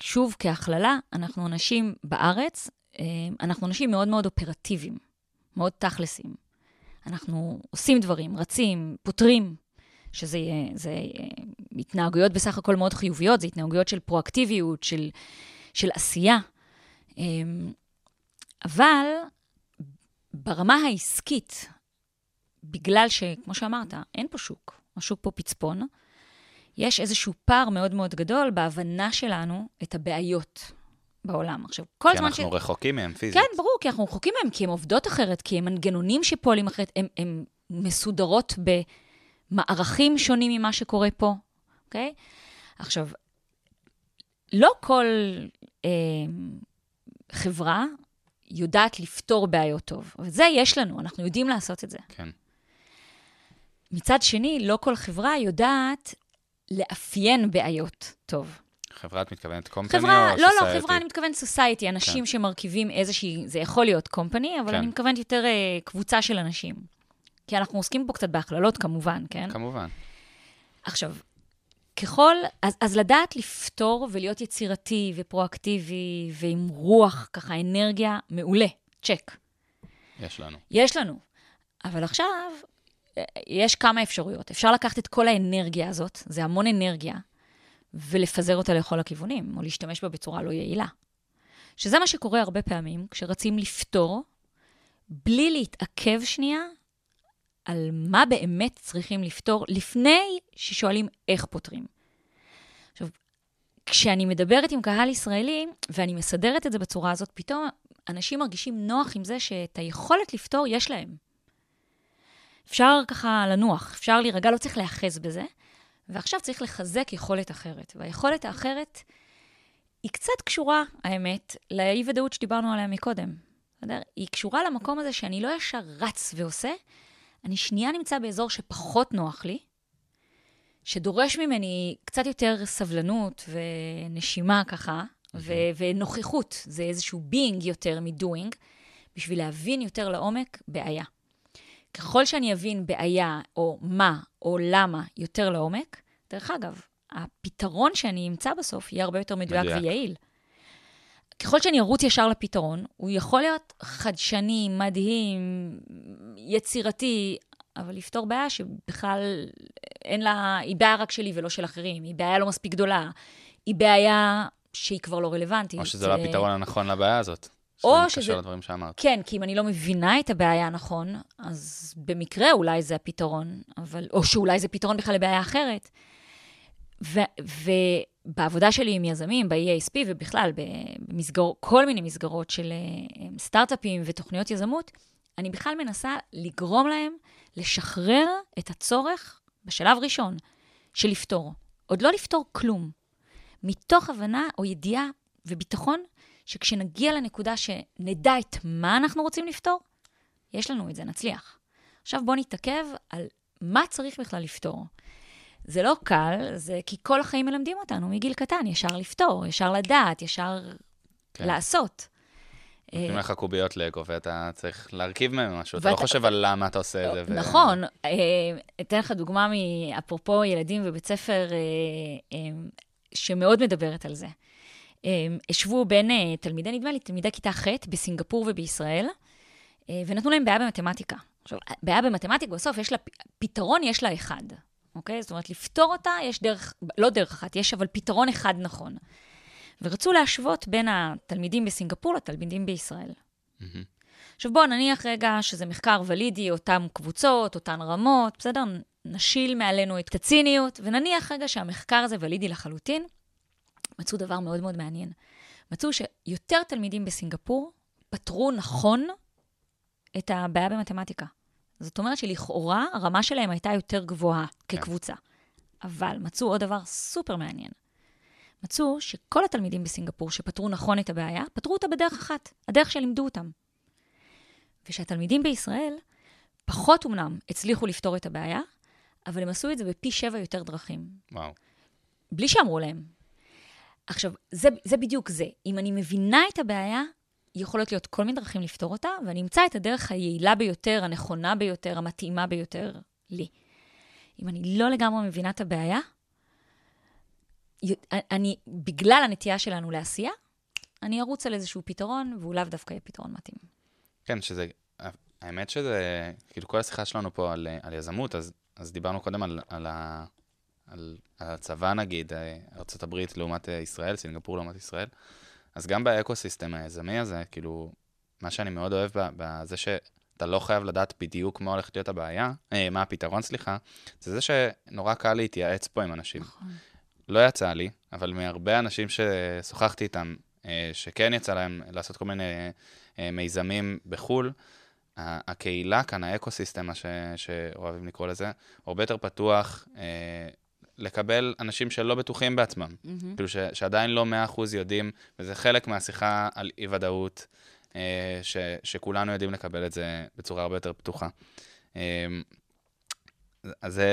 E: שוב, כהכללה, אנחנו אנשים בארץ, אה, אנחנו אנשים מאוד מאוד אופרטיביים, מאוד תכלסים. אנחנו עושים דברים, רצים, פותרים, שזה יהיה- זה התנהגויות בסך הכל מאוד חיוביות, זה התנהגויות של פרואקטיביות, של, של עשייה. אמ, אבל ברמה העסקית, בגלל שכמו שאמרת, אין פה שוק, השוק פה פצפון, יש איזשהו פער מאוד מאוד גדול בהבנה שלנו את הבעיות בעולם. עכשיו, כל
D: כי
E: זמן
D: אנחנו רחוקים מהם פיזית.
E: כן, ברור, כי אנחנו רחוקים מהם, כי הן עובדות אחרת, כי הם מנגנונים שפועלים אחרת, הן מסודרות במערכים שונים ממה שקורה פה, אוקיי? עכשיו, לא כל אה, חברה יודעת לפתור בעיות טוב, וזה יש לנו, אנחנו יודעים לעשות את זה.
D: כן.
E: מצד שני, לא כל חברה יודעת לאפיין בעיות טוב.
D: חברה, את מתכוונת קומפני
E: חברה,
D: או
E: לא, לא,
D: society?
E: חברה, אני מתכוונת סוסייטי, אנשים
D: כן.
E: שמרכיבים איזושהי, זה יכול להיות קומפני, אבל
D: כן.
E: אני מתכוונת יותר אה, קבוצה של אנשים. כי אנחנו עוסקים פה קצת בהכללות, כמובן, כן?
D: כמובן.
E: עכשיו, ככל, אז, אז לדעת לפתור ולהיות יצירתי ופרואקטיבי ועם רוח, ככה, אנרגיה, מעולה, צ'ק.
D: יש לנו.
E: יש לנו. אבל עכשיו, אה, יש כמה אפשרויות. אפשר לקחת את כל האנרגיה הזאת, זה המון אנרגיה, ולפזר אותה לכל הכיוונים, או להשתמש בה בצורה לא יעילה. שזה מה שקורה הרבה פעמים, כשרצים לפתור, בלי להתעכב שנייה על מה באמת צריכים לפתור, לפני ששואלים איך פותרים. עכשיו, כשאני מדברת עם קהל ישראלי, ואני מסדרת את זה בצורה הזאת, פתאום אנשים מרגישים נוח עם זה שאת היכולת לפתור יש להם. אפשר ככה לנוח, אפשר להירגע, לא צריך להיאחז בזה, ועכשיו צריך לחזק יכולת אחרת. והיכולת האחרת היא קצת קשורה, האמת, לאי-ודאות שדיברנו עליה מקודם. היא קשורה למקום הזה שאני לא ישר רץ ועושה, אני שנייה נמצא באזור שפחות נוח לי, שדורש ממני קצת יותר סבלנות ונשימה ככה, ו- ונוכחות, זה איזשהו being יותר מ-doing, בשביל להבין יותר לעומק בעיה. ככל שאני אבין בעיה, או מה, או למה, יותר לעומק, דרך אגב, הפתרון שאני אמצא בסוף יהיה הרבה יותר מדויק.
D: מדויק.
E: ויעיל. ככל שאני ארוץ ישר לפתרון, הוא יכול להיות חדשני, מדהים, יצירתי, אבל לפתור בעיה שבכלל אין לה, היא בעיה רק שלי ולא של אחרים, היא בעיה לא מספיק גדולה, היא בעיה שהיא כבר לא רלוונטית.
D: או שזה לא הפתרון הנכון לבעיה הזאת.
E: או
D: שזה... מתקשר לדברים שאמרת.
E: כן, כי אם אני לא מבינה את הבעיה הנכון, אז במקרה אולי זה הפתרון, אבל, או שאולי זה פתרון בכלל לבעיה אחרת. ו, ובעבודה שלי עם יזמים, ב-EASP ובכלל, במסגר, כל מיני מסגרות של אה, סטארט-אפים ותוכניות יזמות, אני בכלל מנסה לגרום להם לשחרר את הצורך, בשלב ראשון, של לפתור. עוד לא לפתור כלום. מתוך הבנה או ידיעה וביטחון שכשנגיע לנקודה שנדע את מה אנחנו רוצים לפתור, יש לנו את זה, נצליח. עכשיו בואו נתעכב על מה צריך בכלל לפתור. זה לא קל, זה כי כל החיים מלמדים אותנו מגיל קטן, ישר לפתור, ישר לדעת, ישר
D: כן.
E: לעשות.
D: נותנים לך קוביות לגו ואתה צריך להרכיב מהם משהו, אתה לא חושב על למה אתה עושה את זה.
E: נכון. אה, אתן לך דוגמה מאפרופו ילדים בבית ספר, אה, אה, שמאוד מדברת על זה. אה, השוו בין אה, תלמידי, נדמה לי, תלמידי כיתה ח' בסינגפור ובישראל, אה, ונתנו להם בעיה במתמטיקה. עכשיו, בעיה במתמטיקה, בסוף יש לה, פתרון יש לה אחד, אוקיי? זאת אומרת, לפתור אותה יש דרך, לא דרך אחת, יש אבל פתרון אחד נכון. ורצו להשוות בין התלמידים בסינגפור לתלמידים בישראל.
D: מהמם.
E: עכשיו בואו נניח רגע שזה מחקר ולידי, אותן קבוצות, אותן רמות, בסדר? נשיל מעלינו את הציניות, ונניח רגע שהמחקר הזה ולידי לחלוטין. מצאו דבר מאוד מאוד מעניין. מצאו שיותר תלמידים בסינגפור פתרו נכון את הבעיה במתמטיקה. זאת אומרת שלכאורה הרמה שלהם הייתה יותר גבוהה
D: כן.
E: כקבוצה. אבל מצאו עוד דבר סופר מעניין. מצאו שכל התלמידים בסינגפור שפתרו נכון את הבעיה, פתרו אותה בדרך אחת, הדרך שלימדו אותם. ושהתלמידים בישראל, פחות אמנם הצליחו לפתור את הבעיה, אבל הם עשו את זה בפי שבע יותר דרכים.
D: וואו.
E: בלי שאמרו להם. עכשיו, זה, זה בדיוק זה. אם אני מבינה את הבעיה, יכולות להיות כל מיני דרכים לפתור אותה, ואני אמצא את הדרך היעילה ביותר, הנכונה ביותר, המתאימה ביותר לי. אם אני לא לגמרי מבינה את הבעיה, אני, בגלל הנטייה שלנו לעשייה, אני ארוץ על איזשהו פתרון, והוא לאו דווקא יהיה פתרון מתאים.
D: כן, שזה, האמת שזה, כאילו כל השיחה שלנו פה על, על יזמות, אז, אז דיברנו קודם על, על, ה, על, על הצבא נגיד, אה, ארה"ב לעומת אה, ישראל, סינגפור לעומת ישראל, אז גם ב ecosystem היזמי הזה, כאילו, מה שאני מאוד אוהב בזה שאתה לא חייב לדעת בדיוק מה הולכת להיות הבעיה, אה, מה הפתרון, סליחה, זה זה שנורא קל להתייעץ פה עם אנשים.
E: נכון.
D: לא יצא לי, אבל מהרבה אנשים ששוחחתי איתם, אה, שכן יצא להם לעשות כל מיני אה, מיזמים בחו"ל, הקהילה כאן, ה ecosystem, מה ש- שאוהבים לקרוא לזה, הרבה יותר פתוח אה, לקבל אנשים שלא בטוחים בעצמם. כאילו ש- שעדיין לא 100% יודעים, וזה חלק מהשיחה על אי-ודאות, אה, ש- שכולנו יודעים לקבל את זה בצורה הרבה יותר פתוחה. אה, אז זה,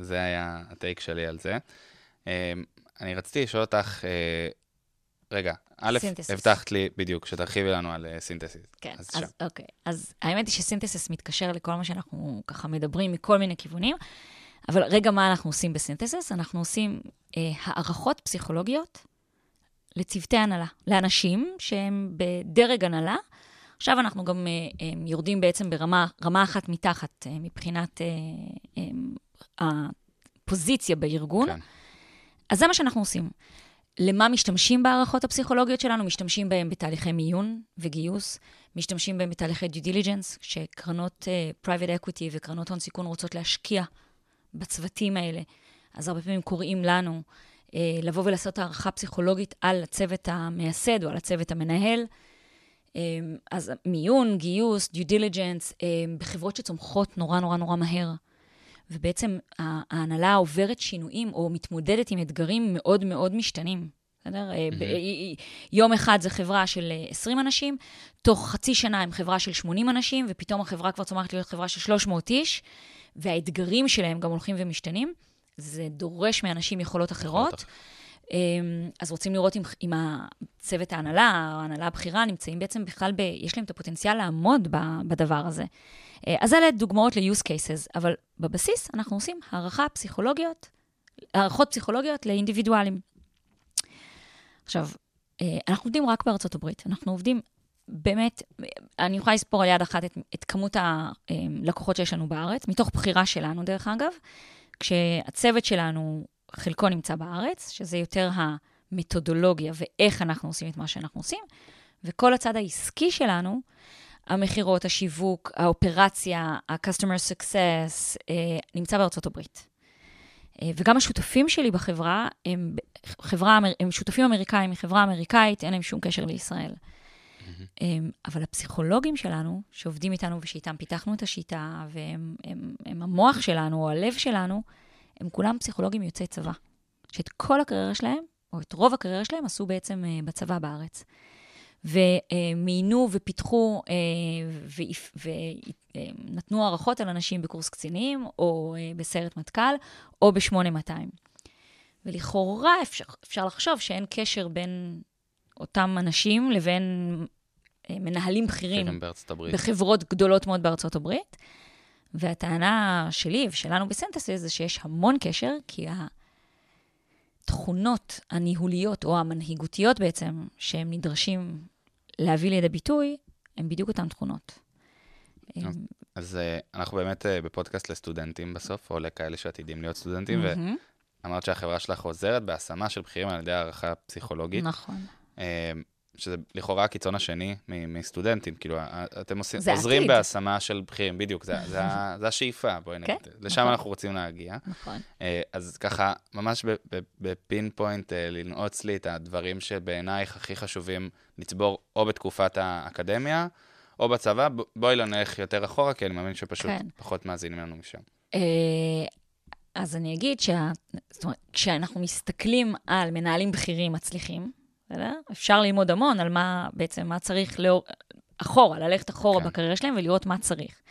D: זה היה ה take שלי על זה. אה, אני רציתי לשאול אותך, אה, רגע, א',
E: synthesis.
D: הבטחת לי בדיוק שתרחיבי לנו על אה, synthesis.
E: כן,
D: אז
E: אז,
D: שם.
E: אז אוקיי. אז האמת היא שסינתסיס מתקשר לכל מה שאנחנו ככה מדברים מכל מיני כיוונים, אבל רגע, מה אנחנו עושים בסינתסיס? אנחנו עושים אה, הערכות פסיכולוגיות לצוותי הנהלה, לאנשים שהם בדרג הנהלה. עכשיו אנחנו גם אה, אה, יורדים בעצם ברמה רמה אחת מתחת אה, מבחינת אה, אה, הפוזיציה בארגון.
D: כן.
E: אז זה מה שאנחנו עושים. למה משתמשים בהערכות הפסיכולוגיות שלנו? משתמשים בהם בתהליכי מיון וגיוס, משתמשים בהם בתהליכי due diligence, שקרנות uh, private equity וקרנות הון סיכון רוצות להשקיע בצוותים האלה. אז הרבה פעמים קוראים לנו uh, לבוא ולעשות הערכה פסיכולוגית על הצוות המייסד או על הצוות המנהל. Um, אז מיון, גיוס, due diligence, um, בחברות שצומחות נורא נורא נורא מהר. ובעצם ההנהלה עוברת שינויים או מתמודדת עם אתגרים מאוד מאוד משתנים. בסדר? אה, אה, יום אחד זה חברה של אה, 20 אנשים, תוך חצי שנה הם חברה של 80 אנשים, ופתאום החברה כבר צומחת להיות חברה של 300 איש, והאתגרים שלהם גם הולכים ומשתנים. זה דורש מאנשים יכולות אחרות. אמ, אז רוצים לראות אם, אם הצוות ההנהלה, ההנהלה הבכירה, נמצאים בעצם בכלל, ב, יש להם את הפוטנציאל לעמוד ב, בדבר הזה. אה, אז אלה דוגמאות ל-use cases, אבל בבסיס אנחנו עושים הערכה פסיכולוגיות, הערכות פסיכולוגיות לאינדיבידואלים. עכשיו, אה, אנחנו עובדים רק בארצות הברית, אנחנו עובדים באמת, אני יכולה לספור על יד אחת את, את כמות הלקוחות שיש לנו בארץ, מתוך בחירה שלנו, דרך אגב, כשהצוות שלנו, חלקו נמצא בארץ, שזה יותר המתודולוגיה ואיך אנחנו עושים את מה שאנחנו עושים, וכל הצד העסקי שלנו, המכירות, השיווק, האופרציה, ה-customer success, אה, נמצא בארצות הברית. אה, וגם השותפים שלי בחברה הם, חברה, הם שותפים אמריקאים מחברה אמריקאית, אין להם שום קשר לישראל. אה, אבל הפסיכולוגים שלנו, שעובדים איתנו ושאיתם פיתחנו את השיטה, והם הם, הם המוח שלנו או הלב שלנו, הם כולם פסיכולוגים יוצאי צבא. שאת כל הקריירה שלהם, או את רוב הקריירה שלהם, עשו בעצם אה, בצבא בארץ. ומיינו ופיתחו אה, ונתנו הערכות על אנשים בקורס קצינים, או אה, בסיירת מטכ"ל, או ב-8200. ולכאורה אפשר, אפשר לחשוב שאין קשר בין אותם אנשים לבין מנהלים בכירים. בחברות גדולות מאוד בארצות הברית. והטענה שלי ושלנו בסינתסיס זה שיש המון קשר, כי התכונות הניהוליות או המנהיגותיות בעצם, שהם נדרשים להביא לידי ביטוי, הן בדיוק אותן תכונות. אמ,
D: אז אה, אנחנו באמת אה, בפודקאסט לסטודנטים בסוף, או לכאלה שעתידים להיות סטודנטים,
E: מהמם.
D: ואמרת שהחברה שלך עוזרת בהשמה של בכירים על ידי הערכה פסיכולוגית,
E: נכון.
D: שזה לכאורה הקיצון השני מ- מסטודנטים, כאילו, אתם עושים, עוזרים
E: העתיד.
D: בהשמה של בכירים, בדיוק, זה, זה, זה השאיפה, בואי נגיד,
E: כן,
D: לשם
E: נכון.
D: אנחנו רוצים להגיע.
E: נכון.
D: אה, אז ככה, ממש בפין פוינט, אה, לנעוץ לי את הדברים שבעינייך הכי חשובים לצבור או בתקופת האקדמיה, או בצבא. בואי לא נלך יותר אחורה, כי אני מאמין שפשוט
E: כן.
D: פחות מאזינים לנו משם.
E: אה, אז אני אגיד שה... זאת אומרת, כשאנחנו מסתכלים על מנהלים בכירים מצליחים, בסדר? אפשר ללמוד המון על מה בעצם, מה צריך לאור... אחורה, ללכת אחורה
D: כן.
E: בקריירה שלהם ולראות מה צריך.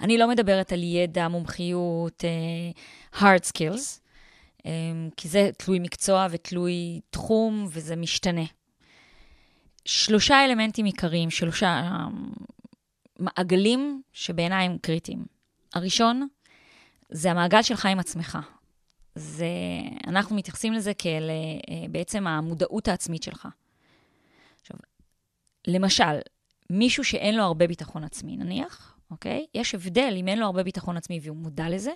E: אני לא מדברת על ידע, מומחיות, אה, hard skills, אה, כי זה תלוי מקצוע ותלוי תחום, וזה משתנה. שלושה אלמנטים עיקריים, שלושה אה, מעגלים שבעיניי הם קריטיים. הראשון, זה המעגל שלך עם עצמך. זה, אנחנו מתייחסים לזה כאל אה, בעצם המודעות העצמית שלך. עכשיו, למשל, מישהו שאין לו הרבה ביטחון עצמי, נניח, אוקיי? יש הבדל אם אין לו הרבה ביטחון עצמי והוא מודע לזה,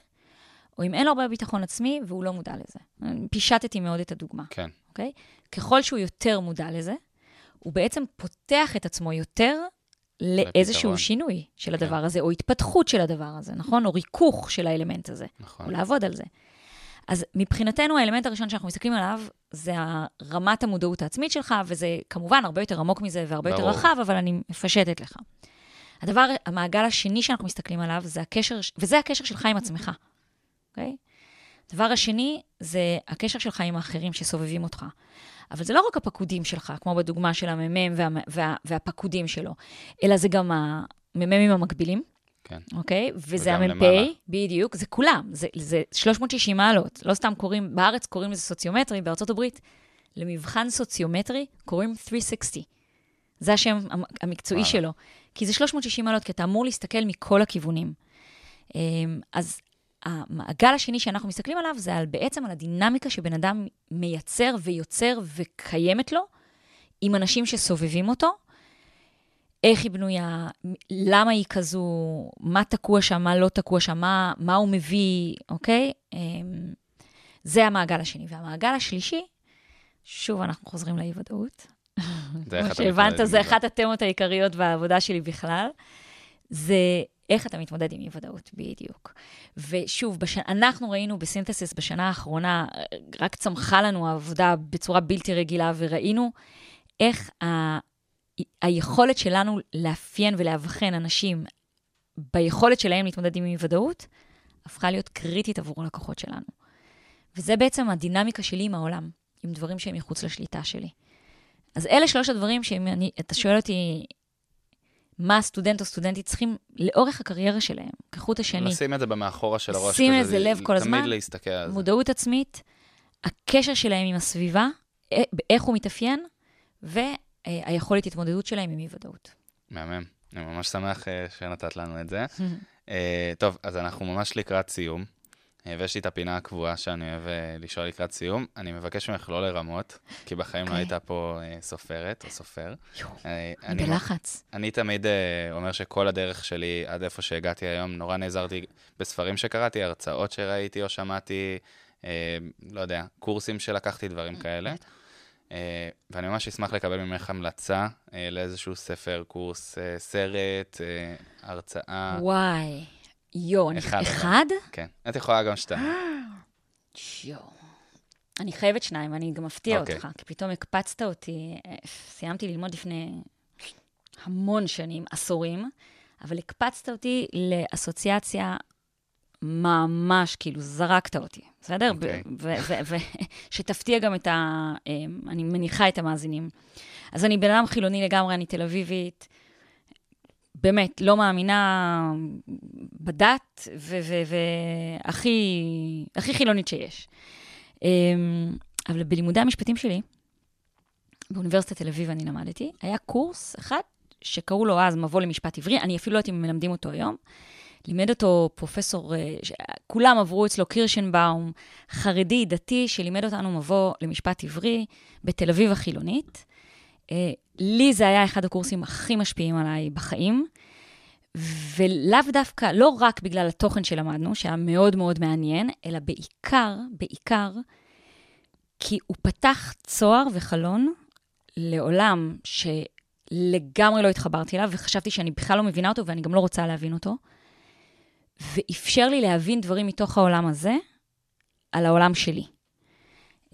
E: או אם אין לו הרבה ביטחון עצמי והוא לא מודע לזה. פישטתי מאוד את הדוגמה,
D: כן,
E: אוקיי? ככל שהוא יותר מודע לזה, הוא בעצם פותח את עצמו יותר לאיזשהו
D: לפתרון.
E: שינוי של
D: כן.
E: הדבר הזה, או התפתחות של הדבר הזה, נכון? או ריכוך של האלמנט הזה.
D: נכון.
E: או לעבוד על זה. אז מבחינתנו, האלמנט הראשון שאנחנו מסתכלים עליו, זה רמת המודעות העצמית שלך, וזה כמובן הרבה יותר עמוק מזה והרבה יותר
D: ברור.
E: רחב, אבל אני מפשטת לך. הדבר, המעגל השני שאנחנו מסתכלים עליו, זה הקשר, וזה הקשר שלך עם עצמך, אוקיי? הדבר השני, זה הקשר שלך עם האחרים שסובבים אותך. אבל זה לא רק הפקודים שלך, כמו בדוגמה של המ"מ וה, וה, והפקודים שלו, אלא זה גם המ"מים המקבילים,
D: כן.
E: אוקיי? וזה המ"פ. בדיוק, זה כולם, זה, זה 360 מעלות. לא סתם קוראים, בארץ קוראים לזה סוציומטרי, בארצות הברית, למבחן סוציומטרי קוראים 360. זה השם המ- המקצועי
D: וואלה.
E: שלו. כי זה 360 מעלות, כי אתה אמור להסתכל מכל הכיוונים. אמ, אז המעגל השני שאנחנו מסתכלים עליו, זה על, בעצם על הדינמיקה שבן אדם מייצר ויוצר וקיימת לו עם אנשים שסובבים אותו. איך היא בנויה, למה היא כזו, מה תקוע שם, מה לא תקוע שם, מה, מה הוא מביא, אוקיי? אמ, זה המעגל השני. והמעגל השלישי, שוב, אנחנו חוזרים לאי-ודאות. כמו שהבנת, זה אחת התמות העיקריות בעבודה שלי בכלל. זה איך אתה מתמודד עם אי-ודאות, בדיוק. ושוב, בש... אנחנו ראינו בסינתסיס בשנה האחרונה, רק צמחה לנו העבודה בצורה בלתי רגילה, וראינו איך ה... היכולת שלנו לאפיין ולאבחן אנשים ביכולת שלהם להתמודד עם אי-ודאות, הפכה להיות קריטית עבור הלקוחות שלנו. וזה בעצם הדינמיקה שלי עם העולם, עם דברים שהם מחוץ לשליטה שלי. אז אלה שלוש הדברים שאם אני, אתה שואל אותי מה הסטודנט או סטודנטית צריכים לאורך הקריירה שלהם, כחוט השני.
D: לשים את זה במאחורה של הראש.
E: שים
D: כזה,
E: לזה לב כל הזמן.
D: תמיד להסתכל על זה.
E: מודעות עצמית, הקשר שלהם עם הסביבה, איך הוא מתאפיין, והיכולת התמודדות שלהם עם אי-ודאות.
D: מהמם. אני ממש שמח אה, שנתת לנו את זה. אה, טוב, אז אנחנו ממש לקראת סיום, אה, ויש לי את הפינה הקבועה שאני אוהב אה, לשאול לקראת סיום. אני מבקש ממך לא לרמות, כי בחיים לא
E: אוקיי.
D: היית פה אה, סופרת או סופר. אה,
E: אני בלחץ.
D: אני תמיד אה, אומר שכל הדרך שלי עד איפה שהגעתי היום, נורא נעזרתי בספרים שקראתי, הרצאות שראיתי או שמעתי, אה, לא יודע, קורסים שלקחתי, דברים כאלה. אה, ואני ממש אשמח לקבל ממך המלצה אה, לאיזשהו ספר, קורס, אה, סרט, אה, הרצאה.
E: וואי, אני...
D: אחד.
E: אחד?
D: כן, את יכולה גם שתיים.
E: יואו. אני חייבת שניים, ואני גם אפתיע
D: אוקיי.
E: אותך, כי פתאום הקפצת אותי. סיימתי ללמוד לפני המון שנים, עשורים, אבל הקפצת אותי לאסוציאציה ממש, כאילו, זרקת אותי, בסדר?
D: אוקיי.
E: ושתפתיע גם את ה... אה, אני מניחה את המאזינים. אז אני בן אדם חילוני לגמרי, אני תל אביבית. באמת, לא מאמינה בדת, והכי הכי חילונית שיש. אמ, אבל בלימודי המשפטים שלי, באוניברסיטת תל אביב אני למדתי, היה קורס אחד שקראו לו אז מבוא למשפט עברי, אני אפילו לא יודעת אם מלמדים אותו היום. לימד אותו פרופסור, אה, ש- כולם עברו אצלו, קירשנבאום, חרדי, דתי, שלימד אותנו מבוא למשפט עברי בתל אביב החילונית. אה, לי זה היה אחד הקורסים הכי משפיעים עליי בחיים, ולאו דווקא, לא רק בגלל התוכן שלמדנו, שהיה מאוד מאוד מעניין, אלא בעיקר, בעיקר, כי הוא פתח צוהר וחלון לעולם שלגמרי לא התחברתי אליו, וחשבתי שאני בכלל לא מבינה אותו ואני גם לא רוצה להבין אותו, ואפשר לי להבין דברים מתוך העולם הזה על העולם שלי.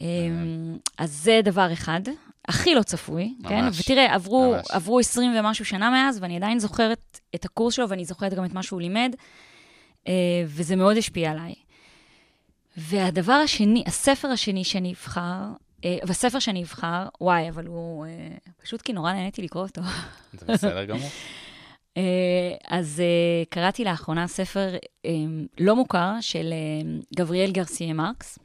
E: אמ, אז זה דבר אחד, הכי לא צפוי,
D: ממש,
E: כן? ותראה, עברו,
D: ממש.
E: עברו 20 ומשהו שנה מאז, ואני עדיין זוכרת את הקורס שלו, ואני זוכרת גם את מה שהוא לימד, אה, וזה מאוד השפיע עליי. והדבר השני, הספר השני שאני אבחר, אה, והספר שאני אבחר, וואי, אבל הוא אה, פשוט כי נורא נהניתי לקרוא אותו.
D: זה בסדר גמור.
E: אה, אז אה, קראתי לאחרונה ספר אה, לא מוכר של גבריאל גרסיה מרקס,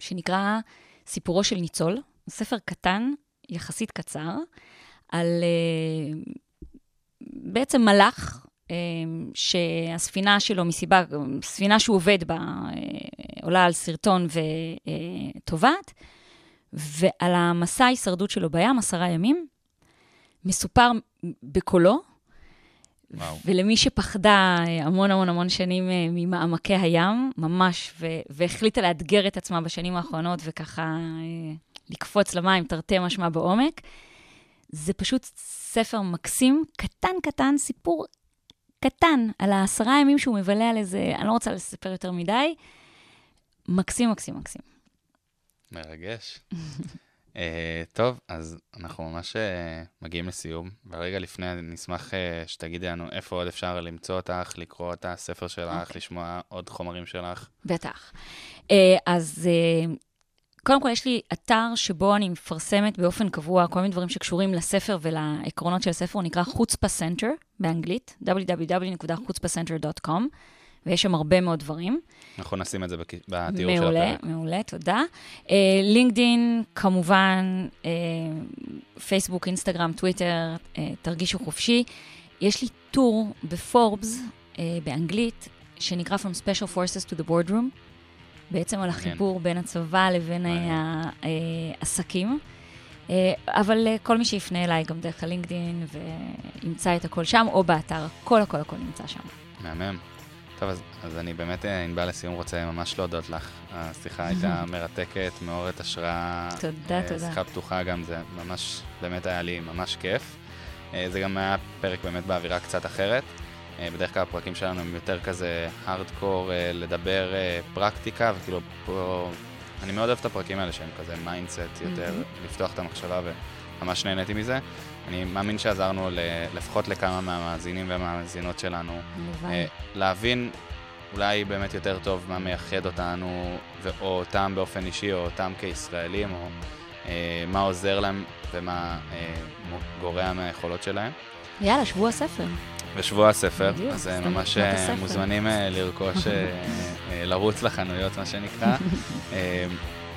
E: שנקרא סיפורו של ניצול. ספר קטן, יחסית קצר, על בעצם מלאך, שהספינה שלו מסיבה, ספינה שהוא עובד בה, עולה על סרטון וטובעת, ועל המסע ההישרדות שלו בים, עשרה ימים, מסופר בקולו,
D: וואו.
E: ולמי שפחדה אה, המון המון המון שנים אה, ממעמקי הים, ממש, ו- והחליטה לאתגר את עצמה בשנים האחרונות וככה אה, לקפוץ למים, תרתי משמע בעומק, זה פשוט ספר מקסים, קטן קטן, סיפור קטן על העשרה ימים שהוא מבלה על איזה, אני לא רוצה לספר יותר מדי, מקסים, מקסים, מקסים.
D: מרגש. uh, טוב, אז אנחנו ממש uh, מגיעים לסיום, ורגע לפני אני נשמח uh, שתגידי לנו איפה עוד אפשר למצוא אותך, לקרוא את הספר שלך,
E: אוקיי.
D: לשמוע עוד חומרים שלך.
E: בטח. אה, אז אה, קודם כל, יש לי אתר שבו אני מפרסמת באופן קבוע כל מיני דברים שקשורים לספר ולעקרונות של הספר, הוא נקרא Chutzpah Center באנגלית, www.chutzpacenter.com, ויש שם הרבה מאוד דברים.
D: אנחנו נשים את זה בתיאור של
E: מעולה,
D: הפרק.
E: מעולה, תודה. אה, לינקדין, כמובן, אה, פייסבוק, אינסטגרם, טוויטר, אה, תרגישו חופשי. יש לי טור בפורבס, אה, באנגלית, שנקרא From Special Forces to the Boardroom, בעצם על החיבור בין הצבא לבין. העסקים. אבל כל מי שיפנה אליי, גם דרך הלינקדין, וימצא את הכל שם, או באתר, הכל הכל הכל נמצא שם.
D: מהמם. טוב, אז, אז אני באמת, אה, ענבל, לסיום רוצה ממש להודות לך. השיחה הייתה מרתקת, מעוררת השראה.
E: תודה,
D: אה,
E: תודה.
D: שיחה פתוחה גם, זה ממש, באמת היה לי ממש כיף. אה, זה גם היה פרק באמת באווירה קצת אחרת. בדרך כלל הפרקים שלנו הם יותר כזה הארדקור, לדבר פרקטיקה, וכאילו פה... אני מאוד אוהב את הפרקים האלה שהם כזה mindset יותר, לפתוח את המחשבה, וממש נהניתי מזה. אני מאמין שעזרנו ל- לפחות לכמה מהמאזינים והמאזינות שלנו. אה, להבין אולי באמת יותר טוב מה מייחד אותנו, או אותם באופן אישי, או אותם כישראלים, או אה, מה עוזר להם ומה אה, גורע מהיכולות שלהם.
E: יאללה, שבוע הספר.
D: ושבוע הספר,
E: בדיוק,
D: אז אה,
E: סתם
D: ממש אה,
E: הספר.
D: מוזמנים אה, לרכוש, אה, אה, לרוץ לחנויות, מה שנקרא.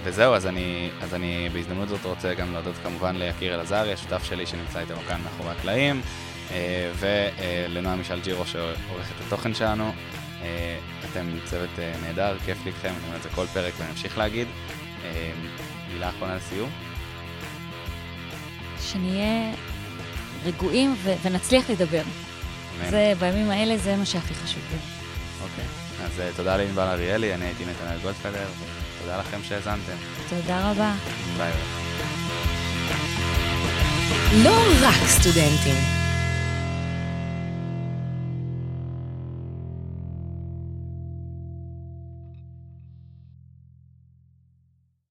D: וזהו, אז אני, אז אני בהזדמנות זאת רוצה גם להודות כמובן ליקיר אלעזרי, השותף שלי שנמצא איתנו כאן מאחורי הקלעים, אה, ולנועם מישל ג'ירו שעורך את התוכן שלנו. אה, אתם צוות אה, נהדר, כיף לי איתכם, אני אומר את זה כל פרק ואני אמשיך להגיד. מילה אחרונה לסיום.
E: שנהיה רגועים ו- ונצליח לדבר.
D: אמן.
E: זה, בימים האלה זה מה שהכי חשוב לי.
D: אוקיי. אז תודה לענבל אריאלי, אני הייתי נתנאל גולדפדר, ותודה לכם שהאזנתם.
E: תודה רבה.
D: ביי.
C: לא רק סטודנטים.